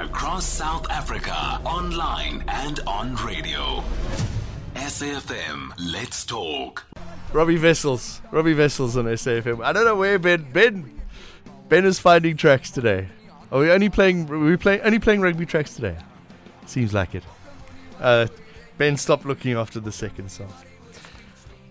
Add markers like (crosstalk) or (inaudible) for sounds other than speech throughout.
across South Africa, online and on radio. SAFM, let's talk. Robbie Vessels. Robbie Vessels on SAFM. I don't know where Ben Ben Ben is finding tracks today. Are we only playing are we play only playing rugby tracks today? Seems like it. Uh, ben stop looking after the second song.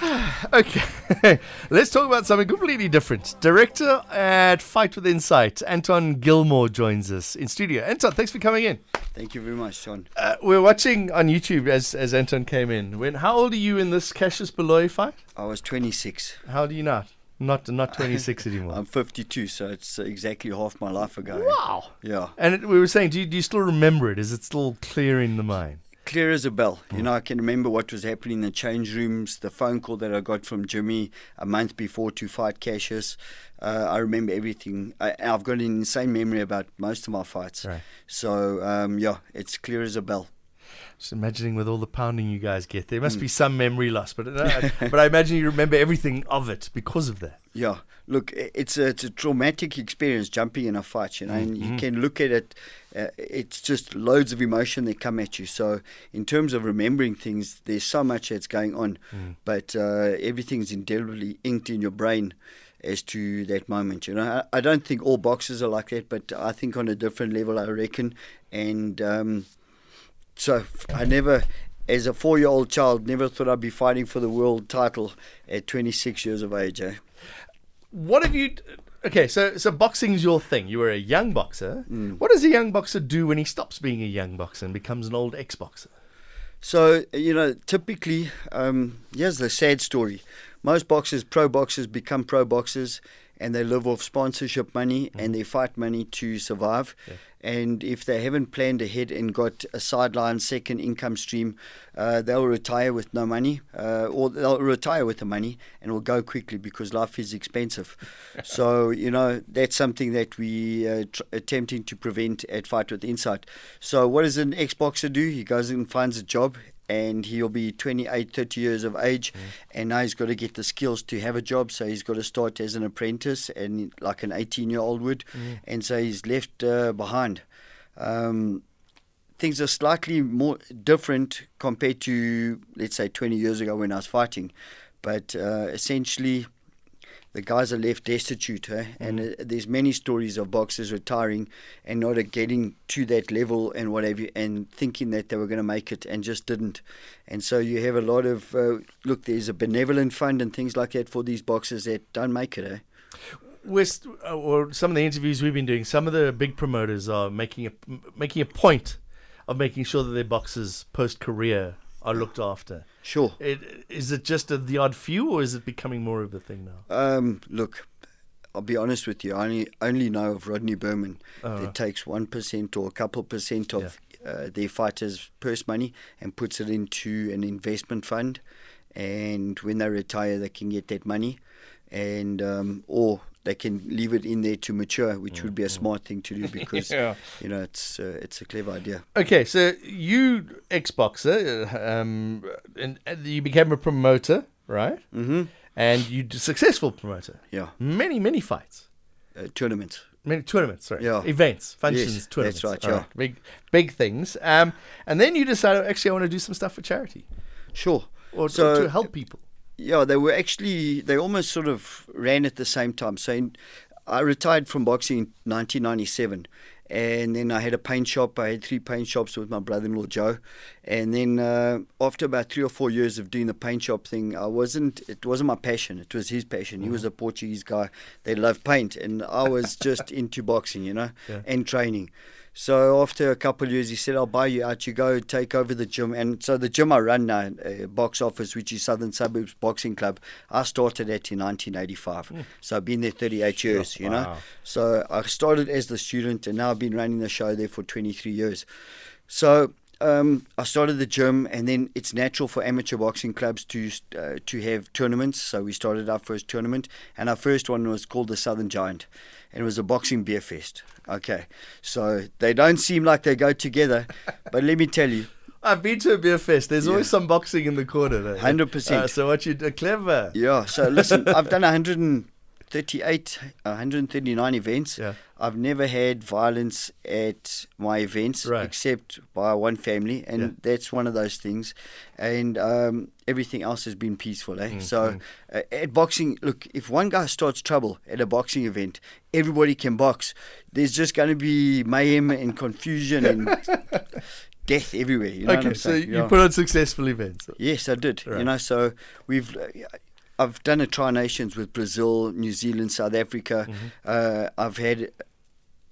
(sighs) okay, (laughs) let's talk about something completely different. Director at Fight with Insight, Anton Gilmore joins us in studio. Anton, thanks for coming in. Thank you very much, John. Uh, we're watching on YouTube as as Anton came in. When how old are you in this Cassius Baloyi fight? I was 26. How old are you now? Not not 26 (laughs) anymore. I'm 52, so it's exactly half my life ago. wow. Yeah. And it, we were saying, do you, do you still remember it? Is it still clear in the mind? Clear as a bell. You know, I can remember what was happening in the change rooms, the phone call that I got from Jimmy a month before to fight Cassius. Uh, I remember everything. I, I've got an insane memory about most of my fights. Right. So, um, yeah, it's clear as a bell. Just imagining with all the pounding you guys get, there must be some memory loss. But uh, (laughs) but I imagine you remember everything of it because of that. Yeah, look, it's a, it's a traumatic experience jumping in a fight, you know, and you can look at it. Uh, it's just loads of emotion that come at you. So, in terms of remembering things, there's so much that's going on, but uh, everything's indelibly inked in your brain as to that moment. You know, I, I don't think all boxers are like that, but I think on a different level, I reckon. And um, so, I never. As a four-year-old child, never thought I'd be fighting for the world title at 26 years of age. Eh? What have you? Okay, so so boxing's your thing. You were a young boxer. What does a young boxer do when he stops being a young boxer and becomes an old ex-boxer? So, you know, typically, um, here's the sad story. Most boxers, pro boxers, become pro boxers and they live off sponsorship money and their fight money to survive. And if they haven't planned ahead and got a sideline second income stream, uh, they'll retire with no money, uh, or they'll retire with the money and will go quickly because life is expensive. (laughs) so you know that's something that we uh, tr- attempting to prevent at Fight with Insight. So what does an ex-boxer do? He goes and finds a job and he'll be 28, 30 years of age, and now he's got to get the skills to have a job. So he's got to start as an apprentice, and like an 18 year old would, and so he's left uh, behind. Um, things are slightly more different compared to, let's say, 20 years ago when I was fighting, but uh, essentially the guys are left destitute, eh? and uh, there's many stories of boxers retiring and not uh, getting to that level and what have you, and thinking that they were going to make it and just didn't. And so you have a lot of uh, look. There's a benevolent fund and things like that for these boxers that don't make it. Eh? West, uh, or some of the interviews we've been doing, some of the big promoters are making a making a point of making sure that their boxers post career are looked after. Sure. It, is it just a, the odd few, or is it becoming more of a thing now? Um, look, I'll be honest with you. I only only know of Rodney Berman Oh. that takes one percent or a couple percent of uh, their fighters' purse money and puts it into an investment fund, and when they retire, they can get that money, and um, or they can leave it in there to mature, which would be a smart thing to do (laughs) because Yeah. you know it's uh, it's a clever idea. Okay, so you ex boxer, uh, um, and, you became a promoter, right? Mm-hmm. And you successful promoter. Yeah, Many many fights, uh, tournaments. many tournaments. Sorry, Yeah. events, functions, Yes, tournaments. that's right, All yeah. big big things. Um, and then you decided actually I want to do some stuff for charity Sure. or So- to help people. Yeah, they were actually they almost sort of ran at the same time. So in, I retired from boxing in 1997, and then I had a paint shop. I had three paint shops with my brother-in-law Joe, and then uh, after about three or four years of doing the paint shop thing, I wasn't. It wasn't my passion. It was his passion. He was a Portuguese guy They loved paint, and I was just (laughs) into boxing, you know, Yeah. and training. So after a couple of years, he said, "I'll buy you out. You go take over the gym." And so the gym I run now, uh, box office, which is Southern Suburbs Boxing Club, I started at in 1985. So I've been there 38 years. You know, so I started as the student, and now I've been running the show there for 23 years. So um, I started the gym, and then it's natural for amateur boxing clubs to uh, to have tournaments. So we started our first tournament, and our first one was called the Southern Giant, and it was a boxing beer fest. Okay, so they don't seem like they go together, (laughs) but let me tell you, I've been to a beer fest. There's always some boxing in the corner. 100%. Uh, so what you do, clever. Yeah. So listen, (laughs) I've done 138, 139 events. Yeah. I've never had violence at my events Right. except by one family, and Yeah. that's one of those things. And um, everything else has been peaceful. Eh? Mm, so uh, at boxing, look, if one guy starts trouble at a boxing event, everybody can box. There's just going to be mayhem and confusion and (laughs) death everywhere. You know what okay, so you Yeah. put on successful events. Yes, I did. Right. You know, so we've. I've done a tri nations with Brazil, New Zealand, South Africa. Mm-hmm. Uh, I've had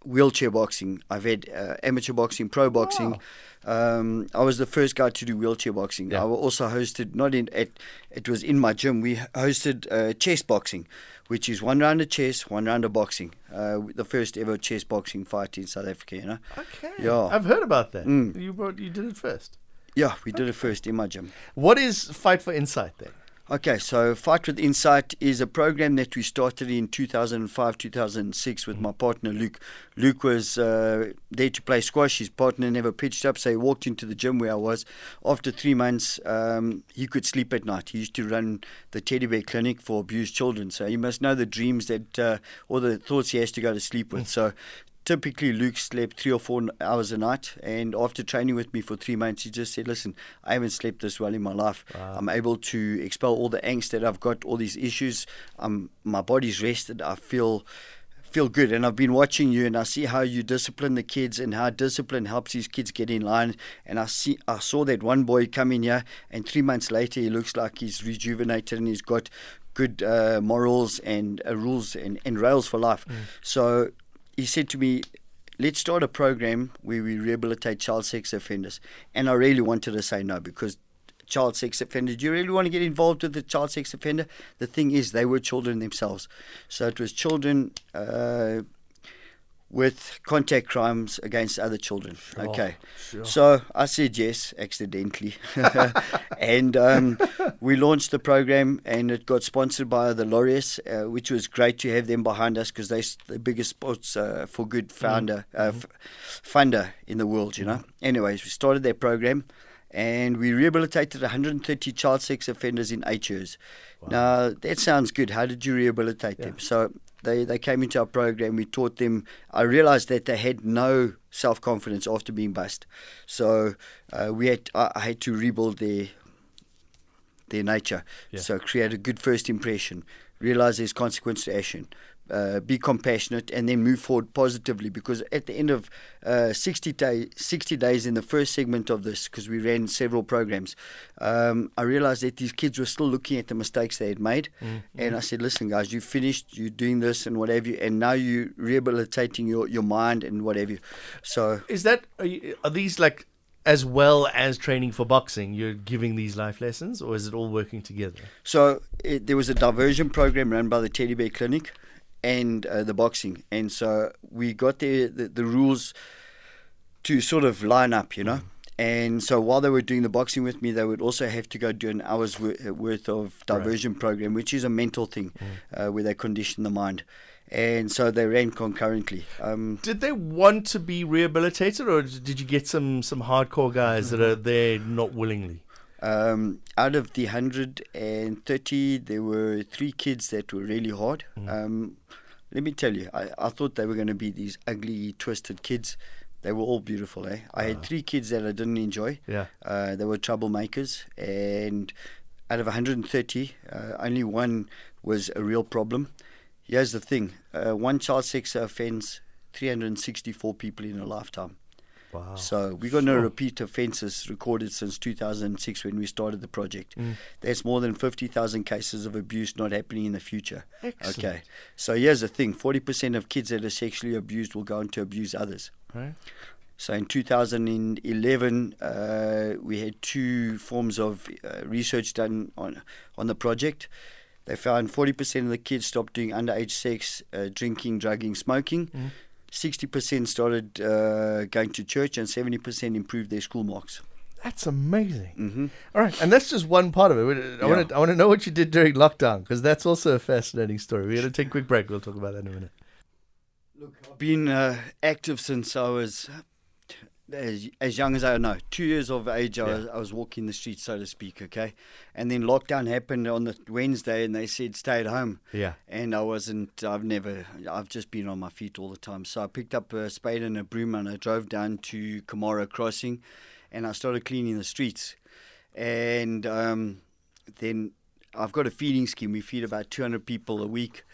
wheelchair boxing. I've had uh, amateur boxing, pro boxing. Um, I was the first guy to do wheelchair boxing. Yeah. I also hosted not in at it was in my gym. We hosted uh, chess boxing, which is one round of chess, one round of boxing. Uh, the first ever chess boxing fight in South Africa. You know. Okay. Yeah. I've heard about that. Mm. You brought, you did it first. Yeah, we did it first in my gym. What is Fight for Insight then? Okay, so Fight with Insight is a program that we started in 2005, 2006 with my partner Luke. Luke was uh, there to play squash. His partner never pitched up, so he walked into the gym where I was. After three months, um, he could sleep at night. He used to run the teddy bear clinic for abused children, so you must know the dreams that uh, or the thoughts he has to go to sleep with. So typically Luke slept three or four hours a night and after training with me for three months he just said listen I haven't slept this well in my life. I'm able to expel all the angst that I've got all these issues. Um, my body's rested. I feel feel good. And I've been watching you and I see how you discipline the kids and how discipline helps these kids get in line. And I see I saw that one boy come in here and three months later he looks like he's rejuvenated and he's got good uh, morals and uh, rules and, and rails for life. So he said to me, let's start a program where we rehabilitate child sex offenders. And I really wanted to say no because child sex offender, do you really want to get involved with the child sex offender? The thing is, they were children themselves. So it was children uh, with contact crimes against other children. okay. sure. So I said yes, accidentally. (laughs) and um, we launched the program, and it got sponsored by the Laureus, uh, which was great to have them behind us because they're the biggest sports uh, for good founder, uh, f- funder in the world, you know. Anyways, we started that program. And we rehabilitated 130 child sex offenders in eight years. Now, that sounds good. How did you rehabilitate them? So, they, they came into our program. We taught them. I realized that they had no self confidence after being bust. So uh, we had I, I had to rebuild their their nature. Yeah. So create a good first impression. Realize there's consequence to action. Uh, be compassionate and then move forward positively because at the end of uh, 60, day, 60 days in the first segment of this, because we ran several programs, um, I realized that these kids were still looking at the mistakes they had made. And I said, listen, guys, you finished, you're doing this and what have you, and now you're rehabilitating your, your mind and what have you. So Is that are, you, are these like as well as training for boxing? You're giving these life lessons, or is it all working together? So it, there was a diversion program run by the Teddy Bear Clinic and uh, the boxing, and so we got the, the the rules to sort of line up, you know. And so while they were doing the boxing with me, they would also have to go do an hour's uh, worth of diversion program, which is a mental thing uh, where they condition the mind. And so they ran concurrently. Um, Did they want to be rehabilitated, or did you get some some hardcore guys (laughs) that are there not willingly? Um, out of the 130, there were three kids that were really hard. Um, let me tell you, I, I thought they were going to be these ugly, twisted kids. They were all beautiful, eh? I had three kids that I didn't enjoy. Yeah. Uh, they were troublemakers. And out of 130, uh, only one was a real problem. Here's the thing uh, one child sex offence, 364 people in a lifetime. Wow. So we've got no repeat offences recorded since 2006 when we started the project. Mm. That's more than 50,000 cases of abuse not happening in the future. Excellent. Okay. So here's the thing 40% of kids that are sexually abused will go on to abuse others. Right. So in 2011, uh, we had two forms of uh, research done on on the project. They found 40% of the kids stopped doing underage sex, uh, drinking, drugging, smoking. 60% started uh, going to church, and 70% improved their school marks. That's amazing. hmm All right, and that's just one part of it. I Yeah. want to I want to know what you did during lockdown because that's also a fascinating story. We're going to take a quick break. We'll talk about that in a minute. Look, I've been uh, active since I was as, as young as I know, two years of age, I, Yeah. was, I was walking the streets, so to speak, okay? And then lockdown happened on the Wednesday, and they said stay at home. Yeah. And I wasn't, I've never, I've just been on my feet all the time. So I picked up a spade and a broom and I drove down to Comaro Crossing and I started cleaning the streets. And um, then I've got a feeding scheme. We feed about 200 people a week.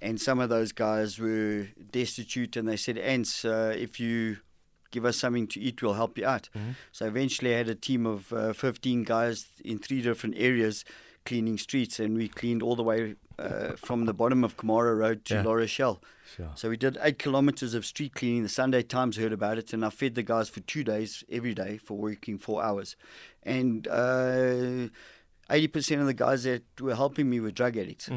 And some of those guys were destitute and they said, Ants, uh, if you give us something to eat, we'll help you out. So eventually I had a team of uh, 15 guys in three different areas cleaning streets, and we cleaned all the way uh, from the bottom of Comaro Road to Yeah. La Rochelle. Sure. So we did eight kilometers of street cleaning. The Sunday Times heard about it, and I fed the guys for two days every day for working four hours. And uh, 80% of the guys that were helping me were drug addicts.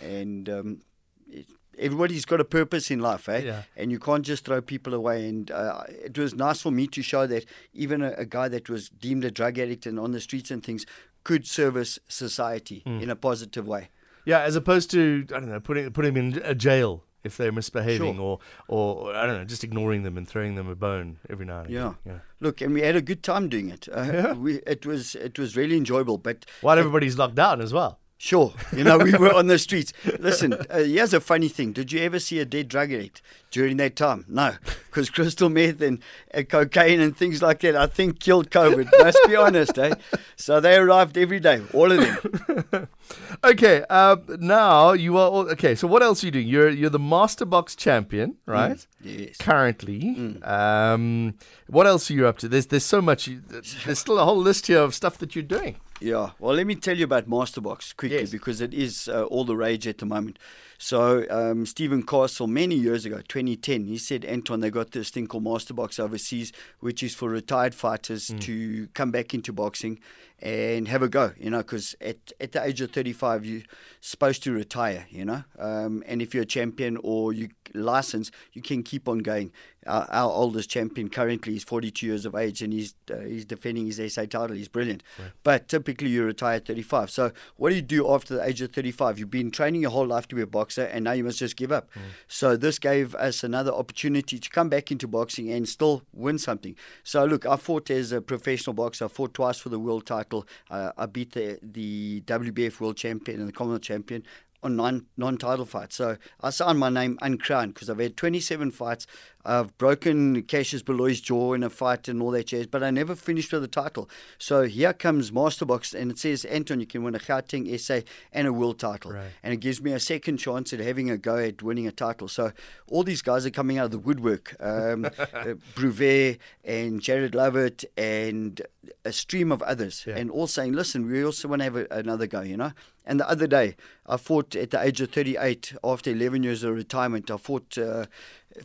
And um, it, everybody's got a purpose in life, eh? Yeah. And you can't just throw people away. And uh, it was nice for me to show that even a, a guy that was deemed a drug addict and on the streets and things could service society in a positive way. Yeah, as opposed to I don't know, putting putting them in a jail if they're misbehaving, Sure. or or I don't know, just ignoring them and throwing them a bone every now and Yeah. again. Yeah. Look, and we had a good time doing it. Uh, Yeah. we, it was it was really enjoyable. But While everybody's locked down as well. Sure, you know we were (laughs) on the streets. Listen, uh, here's a funny thing: Did you ever see a dead drug addict during that time? No, because crystal meth and uh, cocaine and things like that, I think, killed COVID. Let's be honest, eh? So they arrived every day, all of them. (laughs) Okay, uh, now you are all, okay. So what else are you doing? You're you're the Master Box champion, right? Yes. Currently, um, what else are you up to? There's there's so much. There's (laughs) still a whole list here of stuff that you're doing. Yeah, well, let me tell you about Masterbox quickly Yes. because it is uh, all the rage at the moment. So, um, Stephen Castle, many years ago, 2010, he said, Anton, they got this thing called Masterbox overseas, which is for retired fighters to come back into boxing and have a go, you know, because at, at the age of 35, you're supposed to retire, you know. Um, and if you're a champion or you license, you can keep on going. Our, our oldest champion currently is 42 years of age and he's, uh, he's defending his SA title. He's brilliant. But typically you retire at 35. So what do you do after the age of 35? You've been training your whole life to be a boxer and now you must just give up. So this gave us another opportunity to come back into boxing and still win something. So look, I fought as a professional boxer. I fought twice for the world title. Uh, I beat the, the WBF world champion and the Commonwealth champion on non non title fights. So I signed my name uncrowned because I've had 27 fights. I've broken Cassius Baloyi's jaw in a fight and all that jazz, but I never finished with a title. So here comes Masterbox and it says, Anton, you can win a Gauteng SA and a world title. Right. And it gives me a second chance at having a go at winning a title. So all these guys are coming out of the woodwork. Um, (laughs) uh, Bruvet and Jared Lovett and a stream of others. Yeah. And all saying, listen, we also want to have a, another go, you know? And the other day, I fought at the age of 38, after 11 years of retirement, I fought uh,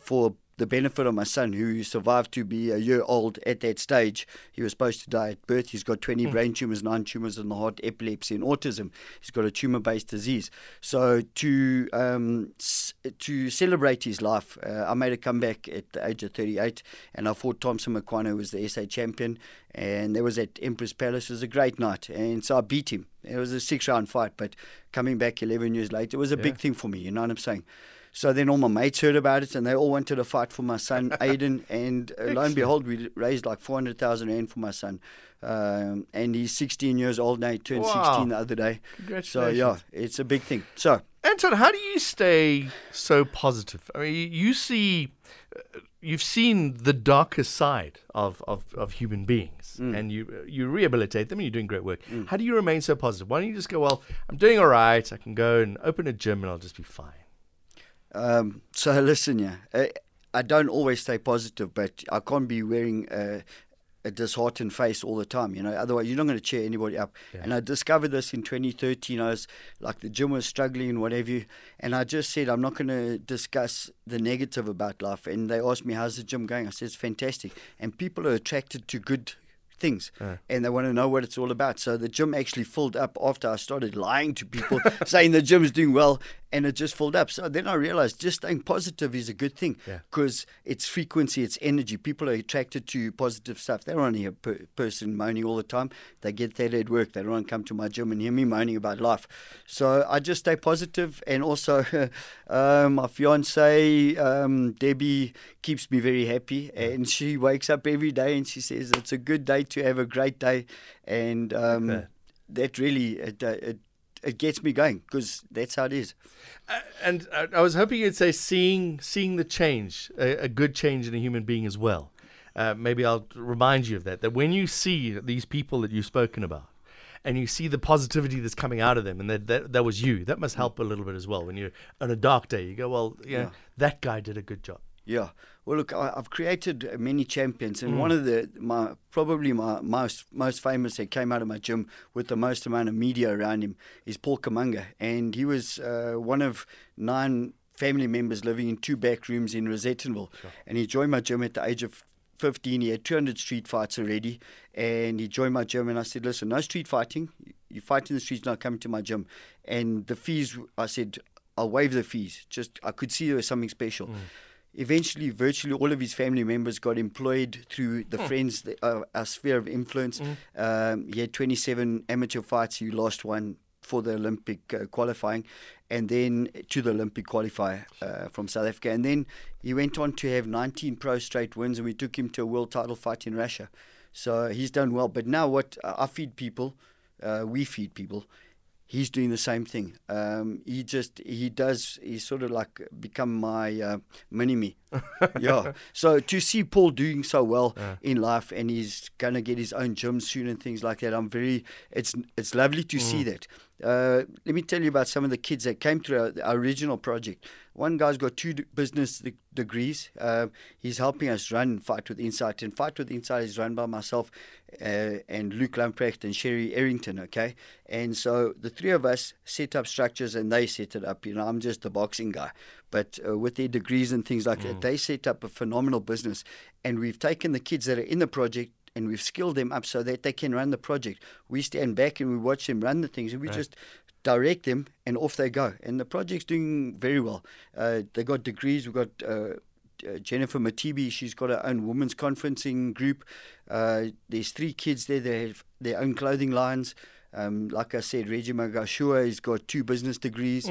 for the benefit of my son, who survived to be a year old at that stage. He was supposed to die at birth. He's got 20 brain tumors, nine tumors in the heart, epilepsy, and autism. He's got a tumor based disease. So, to um, s- to celebrate his life, uh, I made a comeback at the age of 38 and I fought Thompson McQuana, who was the SA champion. And that was at Emperors Palace. It was a great night. And so I beat him. It was a six round fight, but coming back 11 years later, it was a big thing for me. You know what I'm saying? So then all my mates heard about it and they all wanted to the fight for my son, (laughs) Aiden. And uh, lo and behold, we raised like 400,000 Rand for my son. Um, and he's 16 years old now. He turned Wow. 16 the other day. So, yeah, it's a big thing. So, Anton, how do you stay so positive? I mean, you see, uh, you've seen the darker side of, of, of human beings, and you you rehabilitate them, and you're doing great work. How do you remain so positive? Why don't you just go, well, I'm doing all right. I can go and open a gym, and I'll just be fine. Um, so (laughs) listen, yeah, I, I don't always stay positive, but I can't be wearing a, a disheartened face all the time. You know, otherwise you're not going to cheer anybody up. And I discovered this in 2013. I was like the gym was struggling and whatever, and I just said I'm not going to discuss the negative about life. And they asked me how's the gym going. I said it's fantastic, and people are attracted to good things and they want to know what it's all about. So the gym actually filled up after I started lying to people (laughs) saying the gym gym's doing well and it just filled up. So then I realized just staying positive is a good thing Yeah. because it's frequency, it's energy. People are attracted to positive stuff. They don't want to hear a per- person moaning all the time. They get that at work. They don't want to come to my gym and hear me moaning about life. So I just stay positive, and also um, (laughs) my fiance um, Debbie keeps me very happy, and she wakes up every day and she says it's a good day to have a great day, and um, that. that really it, uh, it it gets me going because that's how it is. Uh, and uh, I was hoping you'd say seeing seeing the change, a, a good change in a human being as well. Uh, maybe I'll remind you of that. That when you see these people that you've spoken about, and you see the positivity that's coming out of them, and that that, that was you, that must help a little bit as well. When you're on a dark day, you go, well, know, Yeah. that guy did a good job. Yeah. Well, look, I, I've created many champions, and one of the my probably my most most famous that came out of my gym with the most amount of media around him is Paul Kamanga, and he was uh, one of nine family members living in two back rooms in Rosettenville, and he joined my gym at the age of 15. He had 200 street fights already, and he joined my gym. And I said, "Listen, no street fighting. You fight in the streets, not coming to my gym." And the fees, I said, "I'll waive the fees." Just I could see there was something special. Eventually, virtually all of his family members got employed through the friends, the, uh, our sphere of influence. Um, he had 27 amateur fights. He lost one for the Olympic uh, qualifying, and then to the Olympic qualifier uh, from South Africa. And then he went on to have 19 pro straight wins, and we took him to a world title fight in Russia. So he's done well. But now, what uh, I feed people, uh, we feed people. He's doing the same thing. Um, he just he does. He's sort of like become my uh, mini me. (laughs) yeah. So to see Paul doing so well in life, and he's gonna get his own gym soon and things like that. I'm very. It's it's lovely to see that. Uh, let me tell you about some of the kids that came through our, our original project. One guy's got two d- business de- degrees. Uh, he's helping us run Fight with Insight, and Fight with Insight is run by myself uh, and Luke Lamprecht and Sherry Errington. Okay, and so the three of us set up structures, and they set it up. You know, I'm just the boxing guy, but uh, with their degrees and things like that, they set up a phenomenal business, and we've taken the kids that are in the project and we've skilled them up so that they can run the project. We stand back and we watch them run the things, and we just direct them, and off they go. And the project's doing very well. Uh, they got degrees. We've got. Uh, uh, Jennifer Matibi, she's got her own women's conferencing group. Uh, there's three kids there. They have their own clothing lines. Um, like I said, Reggie Magashua has got two business degrees,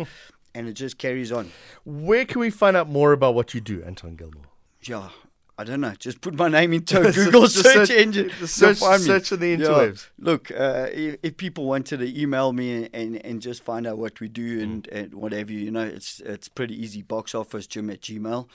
and it just carries on. Where can we find out more about what you do, Anton Gilmore? Yeah, I don't know. Just put my name into a (laughs) Google search, search- engine. search- search on the Yeah. Look, uh, if, if people wanted to email me and, and, and just find out what we Mm. do and, and what have you, you know, it's it's pretty easy. Box office gym at Gmail.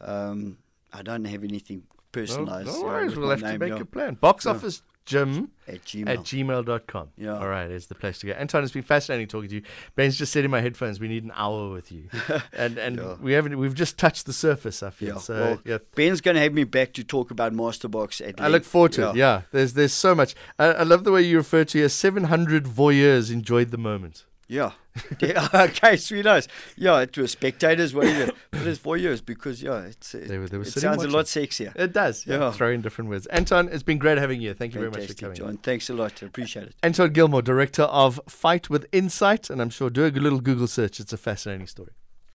Um, I don't have anything personalized. no uh, worries. with We'll have to make yeah. a plan. Box office gym at Gmail. at gmail.com. Yeah. All right, it's the place to go. Anton, it's been fascinating talking to you. Ben's just said in my headphones, we need an hour with you. (laughs) and and Yeah. we haven't we've just touched the surface, I feel. yeah. So well, yeah. Ben's going to have me back to talk about Masterbox at I look forward to it. Yeah, there's there's so much. I, I love the way you refer to your 700 voyeurs enjoyed the moment. Yeah. yeah. (laughs) okay, sweet eyes. Yeah, it was spectators, what is it? But it's four years because, yeah, it's, it, They were- they were it sounds a lot sexier. It does. Yeah. Yeah. Throw in different words. Anton, it's been great having you. Thank you very much for coming. John. Thanks a lot. I appreciate it. Anton Gilmore, director of Fight with Insight, and I'm sure do a little Google search. It's a fascinating story.